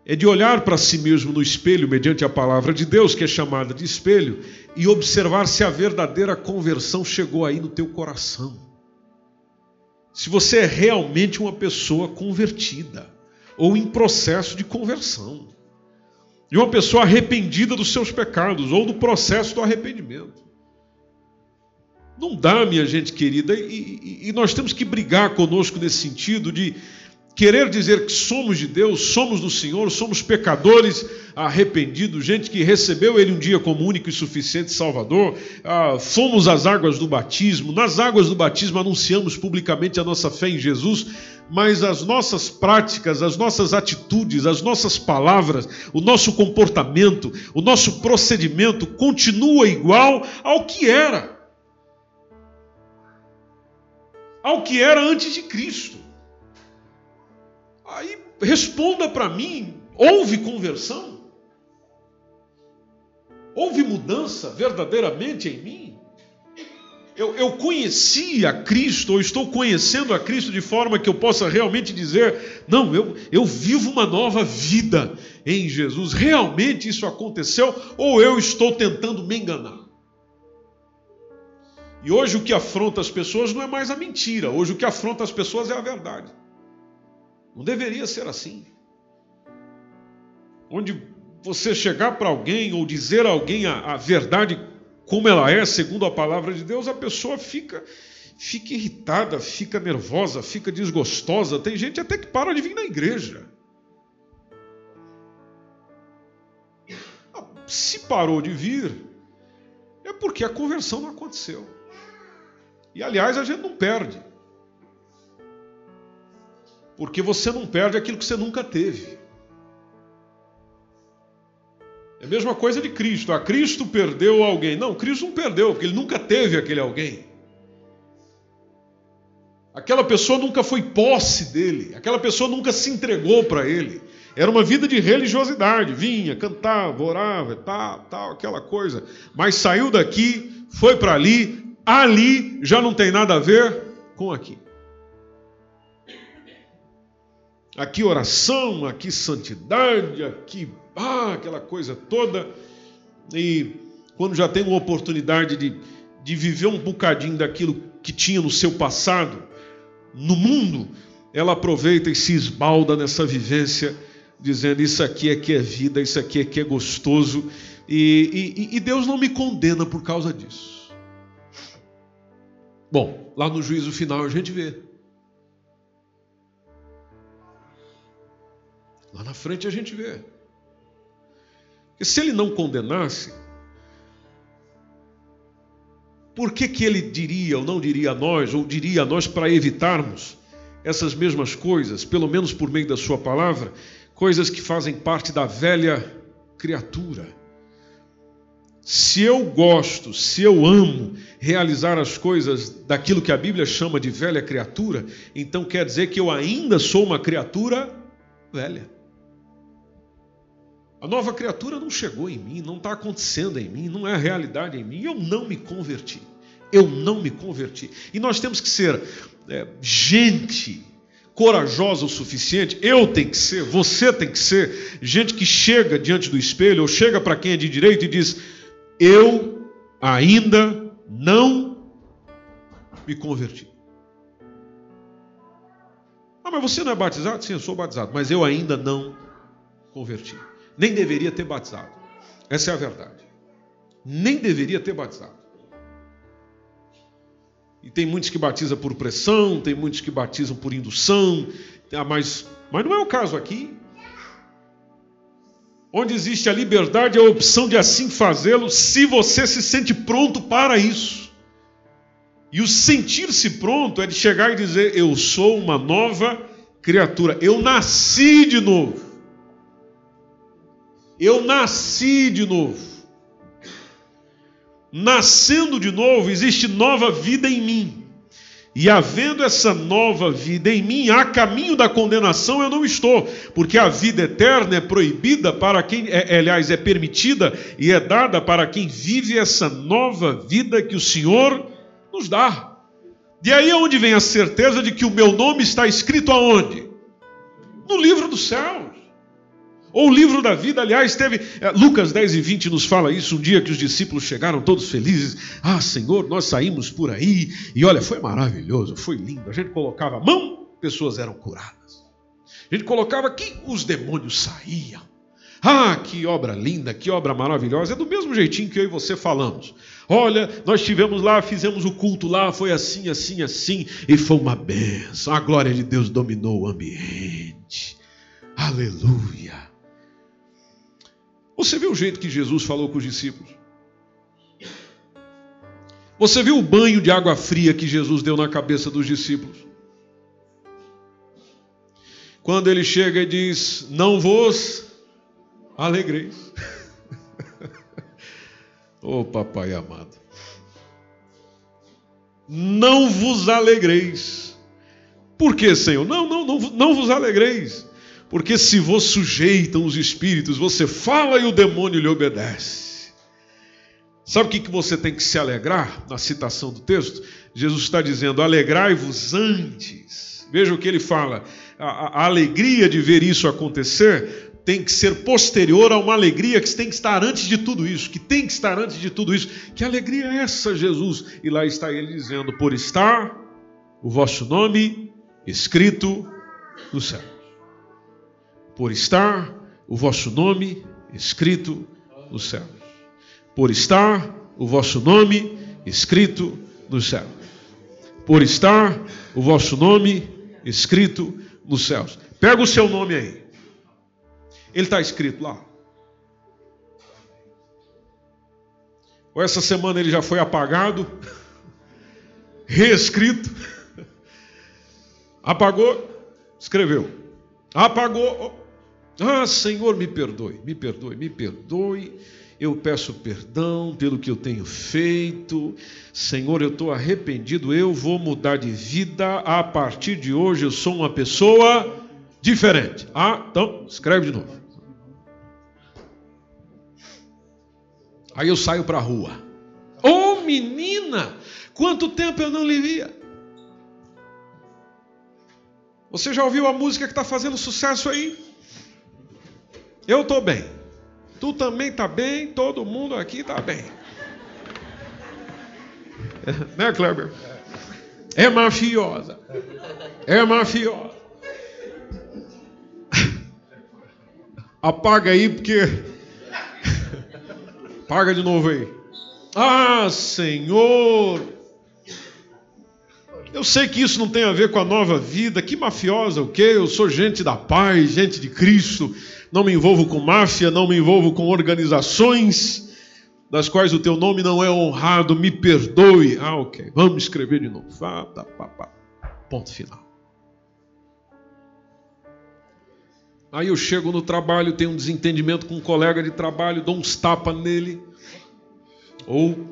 É de olhar para si mesmo no espelho, mediante a palavra de Deus, que é chamada de espelho, e observar se a verdadeira conversão chegou aí no teu coração. Se você é realmente uma pessoa convertida ou em processo de conversão. De uma pessoa arrependida dos seus pecados ou do processo do arrependimento. Não dá, minha gente querida, e, e, e nós temos que brigar conosco nesse sentido de querer dizer que somos de Deus, somos do Senhor, somos pecadores arrependidos, gente que recebeu Ele um dia como único e suficiente Salvador, ah, fomos às águas do batismo, nas águas do batismo anunciamos publicamente a nossa fé em Jesus, mas as nossas práticas, as nossas atitudes, as nossas palavras, o nosso comportamento, o nosso procedimento continua igual ao que era. Ao que era antes de Cristo. Aí responda para mim: houve conversão? Houve mudança verdadeiramente em mim? Eu, eu conheci a Cristo, ou estou conhecendo a Cristo de forma que eu possa realmente dizer: não, eu, eu vivo uma nova vida em Jesus. Realmente isso aconteceu, ou eu estou tentando me enganar? E hoje o que afronta as pessoas não é mais a mentira, hoje o que afronta as pessoas é a verdade. Não deveria ser assim. Onde você chegar para alguém ou dizer a alguém a, a, verdade como ela é, segundo a palavra de Deus, a pessoa fica fica irritada, fica nervosa, fica desgostosa. Tem gente até que para de vir na igreja. Se parou de vir, é porque a conversão não aconteceu. E aliás, a gente não perde. Porque você não perde aquilo que você nunca teve. É a mesma coisa de Cristo. Ah, Cristo perdeu alguém. Não, Cristo não perdeu, porque ele nunca teve aquele alguém. Aquela pessoa nunca foi posse dele, aquela pessoa nunca se entregou para ele. Era uma vida de religiosidade, vinha, cantava, orava, tal, tal, aquela coisa. Mas saiu daqui, foi para ali, ali já não tem nada a ver com aqui. Aqui oração, aqui santidade, aqui ah, aquela coisa toda. E quando já tem uma oportunidade de, de viver um bocadinho daquilo que tinha no seu passado, no mundo, ela aproveita e se esbalda nessa vivência, dizendo: Isso aqui é que é vida, isso aqui é que é gostoso. E, e, e Deus não me condena por causa disso. Bom, lá no juízo final a gente vê. Lá na frente a gente vê. E se ele não condenasse, por que, que ele diria ou não diria a nós, ou diria a nós para evitarmos essas mesmas coisas, pelo menos por meio da sua palavra, coisas que fazem parte da velha criatura? Se eu gosto, se eu amo realizar as coisas daquilo que a Bíblia chama de velha criatura, então quer dizer que eu ainda sou uma criatura velha. A nova criatura não chegou em mim, não está acontecendo em mim, não é a realidade em mim. Eu não me converti. Eu não me converti. E nós temos que ser é, gente corajosa o suficiente. Eu tenho que ser, você tem que ser. Gente que chega diante do espelho, ou chega para quem é de direito e diz: Eu ainda não me converti. Ah, mas você não é batizado? Sim, eu sou batizado, mas eu ainda não converti nem deveria ter batizado. Essa é a verdade. Nem deveria ter batizado. E tem muitos que batizam por pressão, tem muitos que batizam por indução, mas, mas não é o caso aqui. Onde existe a liberdade, a opção de assim fazê-lo, se você se sente pronto para isso. E o sentir-se pronto é de chegar e dizer: Eu sou uma nova criatura, eu nasci de novo. Eu nasci de novo. Nascendo de novo, existe nova vida em mim. E havendo essa nova vida em mim, a caminho da condenação eu não estou, porque a vida eterna é proibida para quem, é, é, aliás, é permitida e é dada para quem vive essa nova vida que o Senhor nos dá. E aí é onde vem a certeza de que o meu nome está escrito aonde? No livro dos céus. Ou o livro da vida, aliás, teve. É, Lucas 10 e 20 nos fala isso, um dia que os discípulos chegaram todos felizes. Ah, Senhor, nós saímos por aí e olha, foi maravilhoso, foi lindo. A gente colocava a mão, pessoas eram curadas. A gente colocava aqui, os demônios saíam. Ah, que obra linda, que obra maravilhosa. É do mesmo jeitinho que eu e você falamos. Olha, nós estivemos lá, fizemos o culto lá, foi assim, assim, assim, e foi uma benção. A glória de Deus dominou o ambiente. Aleluia. Você viu o jeito que Jesus falou com os discípulos? Você viu o banho de água fria que Jesus deu na cabeça dos discípulos? Quando ele chega e diz: Não vos alegreis. <laughs> oh, papai amado. Não vos alegreis. Por que, Senhor? Não, não, não, não vos alegreis. Porque se vos sujeitam os espíritos, você fala e o demônio lhe obedece. Sabe o que você tem que se alegrar na citação do texto? Jesus está dizendo: alegrai-vos antes. Veja o que ele fala. A, a, alegria de ver isso acontecer tem que ser posterior a uma alegria que tem que estar antes de tudo isso, que tem que estar antes de tudo isso. Que alegria é essa, Jesus? E lá está ele dizendo: por estar o vosso nome escrito no céu por estar o vosso nome escrito nos céus. Por estar o vosso nome escrito nos céus. Por estar o vosso nome escrito nos céus. Pega o seu nome aí. Ele está escrito lá. Ou essa semana ele já foi apagado, <laughs> reescrito, <laughs> apagou, Escreveu. Apagou. Ah, Senhor, me perdoe, me perdoe, me perdoe. Eu peço perdão pelo que eu tenho feito. Senhor, eu estou arrependido. Eu vou mudar de vida. A partir de hoje eu sou uma pessoa diferente. Ah, então, escreve de novo. Aí eu saio para a rua. Ô oh, menina, quanto tempo eu não lhe via. Você já ouviu a música que está fazendo sucesso aí? Eu estou bem. Tu também está bem, todo mundo aqui está bem. <laughs> né, Kleber? É mafiosa. É mafiosa. <laughs> Apaga aí, porque. <laughs> Apaga de novo aí. Ah, Senhor! Eu sei que isso não tem a ver com a nova vida. Que mafiosa o quê? Eu sou gente da paz, gente de Cristo. Não me envolvo com máfia, não me envolvo com organizações das quais o teu nome não é honrado. Me perdoe. Ah, ok. Vamos escrever de novo. Ah, tá, pá, pá. Ponto final. Aí eu chego no trabalho, tenho um desentendimento com um colega de trabalho, dou uns tapas nele. Ou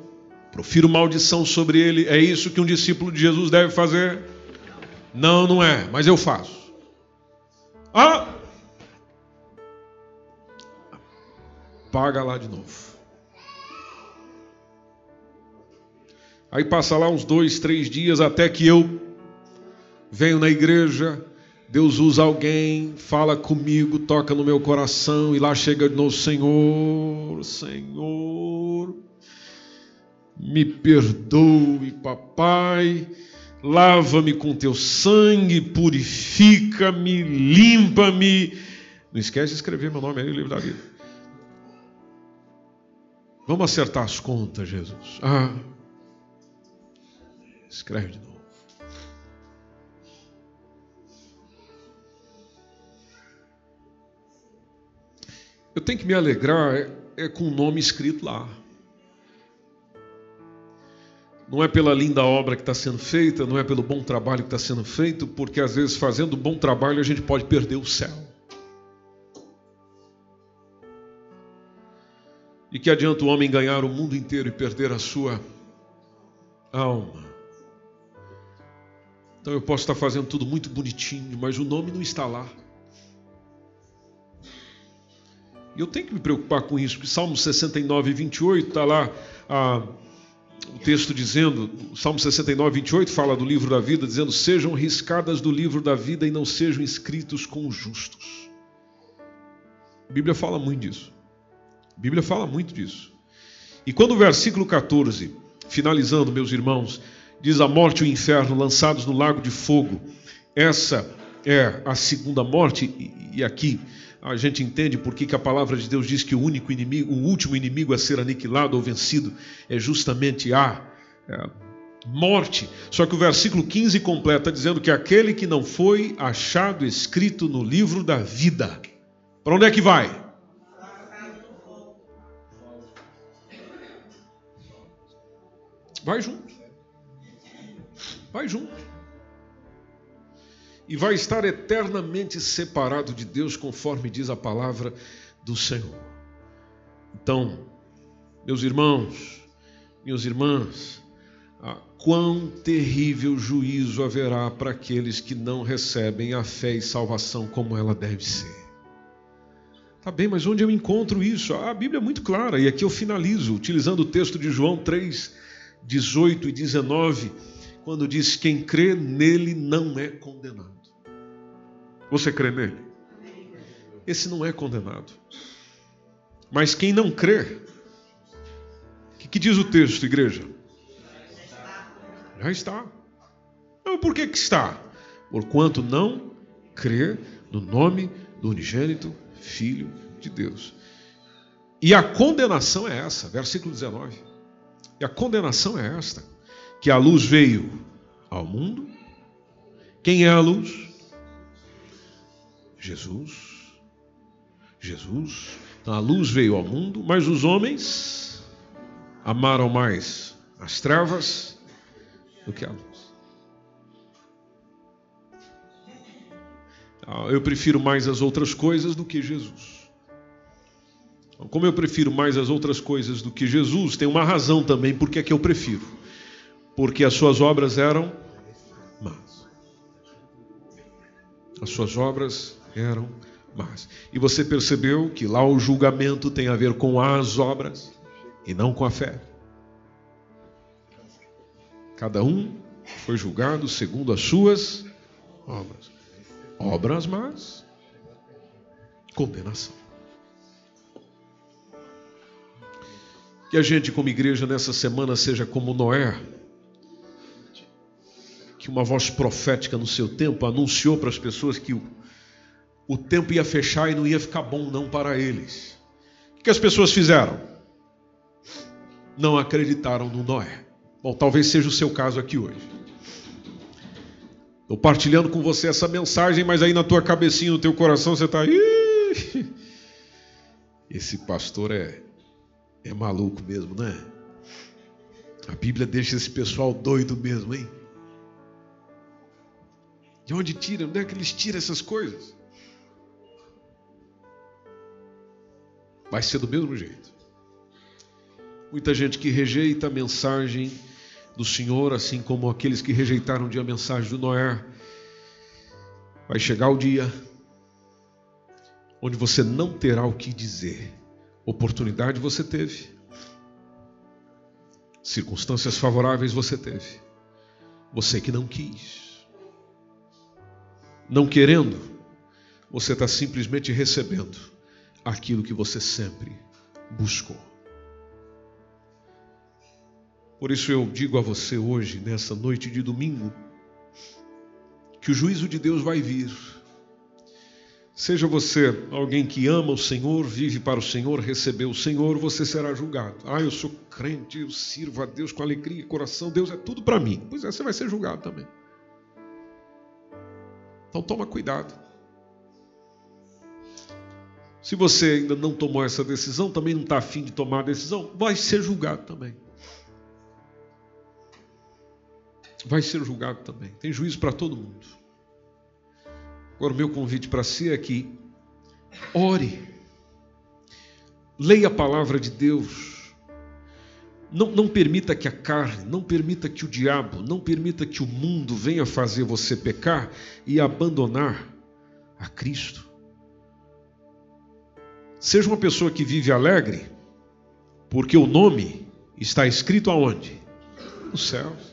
profiro maldição sobre ele. É isso que um discípulo de Jesus deve fazer? Não, não é, mas eu faço. Ah! Paga lá de novo. Aí passa lá uns dois, três dias até que eu venho na igreja. Deus usa alguém, fala comigo, toca no meu coração e lá chega de novo, Senhor, Senhor. Me perdoe, papai. Lava-me com teu sangue, purifica-me, limpa-me. Não esquece de escrever meu nome aí no livro da vida. Vamos acertar as contas, Jesus. Ah, escreve de novo. Eu tenho que me alegrar é, é com o nome escrito lá. Não é pela linda obra que está sendo feita, não é pelo bom trabalho que está sendo feito, porque às vezes fazendo bom trabalho a gente pode perder o céu. E que adianta o homem ganhar o mundo inteiro e perder a sua alma? Então eu posso estar fazendo tudo muito bonitinho, mas o nome não está lá. E eu tenho que me preocupar com isso, porque Salmo 69, 28 está lá. Ah, o texto dizendo, Salmo 69, 28 fala do livro da vida, dizendo: Sejam riscadas do livro da vida e não sejam escritos com os justos. A Bíblia fala muito disso. A Bíblia fala muito disso. E quando o versículo 14, finalizando, meus irmãos, diz: A morte e o inferno lançados no lago de fogo, essa é a segunda morte, e aqui a gente entende por que, a palavra de Deus diz que o único inimigo, o último inimigo a ser aniquilado ou vencido é justamente a é, morte. Só que o versículo 15 completa dizendo que aquele que não foi achado escrito no livro da vida, para onde é que vai? Vai junto. Vai junto e vai estar eternamente separado de Deus, conforme diz a palavra do Senhor. Então, meus irmãos, minhas irmãs, ah, quão terrível juízo haverá para aqueles que não recebem a fé e salvação como ela deve ser. Tá bem, mas onde eu encontro isso? Ah, a Bíblia é muito clara, e aqui eu finalizo, utilizando o texto de João 3, 18 e 19, quando diz: Quem crê nele não é condenado. Você crê nele? Esse não é condenado. Mas quem não crê, o que, que, diz o texto, igreja? Já está. Não, por que, que está? Porquanto não crê no nome do unigênito Filho de Deus. E a condenação é essa, versículo 19. E a condenação é esta: que a luz veio ao mundo. Quem é a luz? Jesus. Jesus. Então, a luz veio ao mundo, mas os homens amaram mais as trevas do que a luz. Ah, eu prefiro mais as outras coisas do que Jesus. Como eu prefiro mais as outras coisas do que Jesus, tem uma razão também porque é que eu prefiro. Porque as suas obras eram más. As suas obras eram más. E você percebeu que lá o julgamento tem a ver com as obras e não com a fé. Cada um foi julgado segundo as suas obras. Obras más, condenação. Que a gente, como igreja, nessa semana seja como Noé, que uma voz profética no seu tempo anunciou para as pessoas que o, o tempo ia fechar e não ia ficar bom não para eles. O que as pessoas fizeram? Não acreditaram no Noé. Bom, talvez seja o seu caso aqui hoje. Estou partilhando com você essa mensagem, mas aí na tua cabecinha, no teu coração, você está. Esse pastor é é maluco mesmo, né? A Bíblia deixa esse pessoal doido mesmo, hein? De onde tira? Onde é que eles tiram essas coisas? Vai ser do mesmo jeito. Muita gente que rejeita a mensagem do Senhor, assim como aqueles que rejeitaram um dia a mensagem do Noé. Vai chegar o dia onde você não terá o que dizer Oportunidade você teve. Circunstâncias favoráveis você teve. Você que não quis. Não querendo, você está simplesmente recebendo aquilo que você sempre buscou. Por isso eu digo a você hoje, nessa noite de domingo, que o juízo de Deus vai vir Seja você alguém que ama o Senhor, vive para o Senhor, recebeu o Senhor, você será julgado. Ah, eu sou crente, eu sirvo a Deus com alegria, coração, Deus é tudo para mim. Pois é, você vai ser julgado também. Então toma cuidado. Se você ainda não tomou essa decisão, também não está afim de tomar a decisão, vai ser julgado também. Vai ser julgado também. Tem juízo para todo mundo. Agora, o meu convite para si é que ore, leia a palavra de Deus, não, não permita que a carne, não permita que o diabo, não permita que o mundo venha fazer você pecar e abandonar a Cristo. Seja uma pessoa que vive alegre, porque o nome está escrito aonde? Nos céus.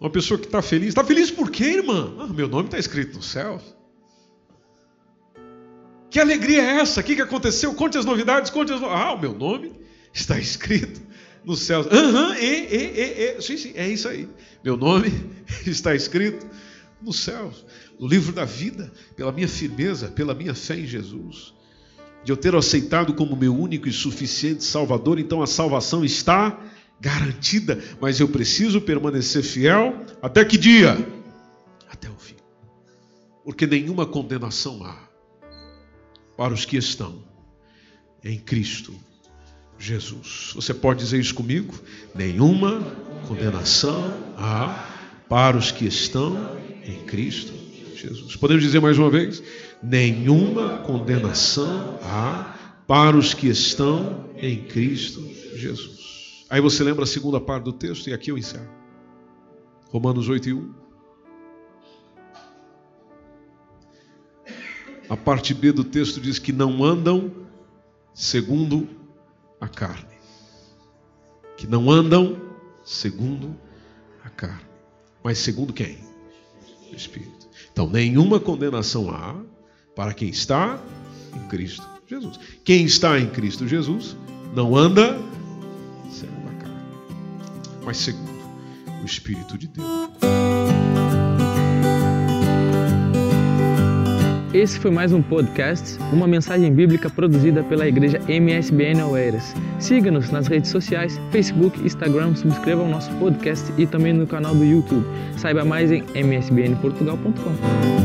Uma pessoa que está feliz. Está feliz por quê, irmã? Ah, meu nome está escrito no céu. Que alegria é essa? O que, que aconteceu? Conte as novidades, conte as novidades. Ah, o meu nome está escrito no céu. Aham, uhum, e, e, e, e. Sim, sim, é isso aí. Meu nome <laughs> está escrito nos céus, no livro da vida, pela minha firmeza, pela minha fé em Jesus, de eu ter aceitado como meu único e suficiente Salvador, então a salvação está garantida, mas eu preciso permanecer fiel até que dia? Até o fim. Porque nenhuma condenação há para os que estão em Cristo Jesus. Você pode dizer isso comigo? Nenhuma condenação há para os que estão em Cristo Jesus. Podemos dizer mais uma vez? Nenhuma condenação há para os que estão em Cristo Jesus. Aí você lembra a segunda parte do texto, e aqui eu encerro. Romanos 8 e 1. A parte B do texto diz que não andam segundo a carne. Que não andam segundo a carne. Mas segundo quem? O Espírito. Então, nenhuma condenação há para quem está em Cristo Jesus. Quem está em Cristo Jesus não anda mas segundo o Espírito de Deus. Esse foi mais um podcast, uma mensagem bíblica produzida pela igreja MSBN Oeiras. Siga-nos nas redes sociais, Facebook, Instagram, subscreva o nosso podcast e também no canal do YouTube. Saiba mais em msbnportugal.com.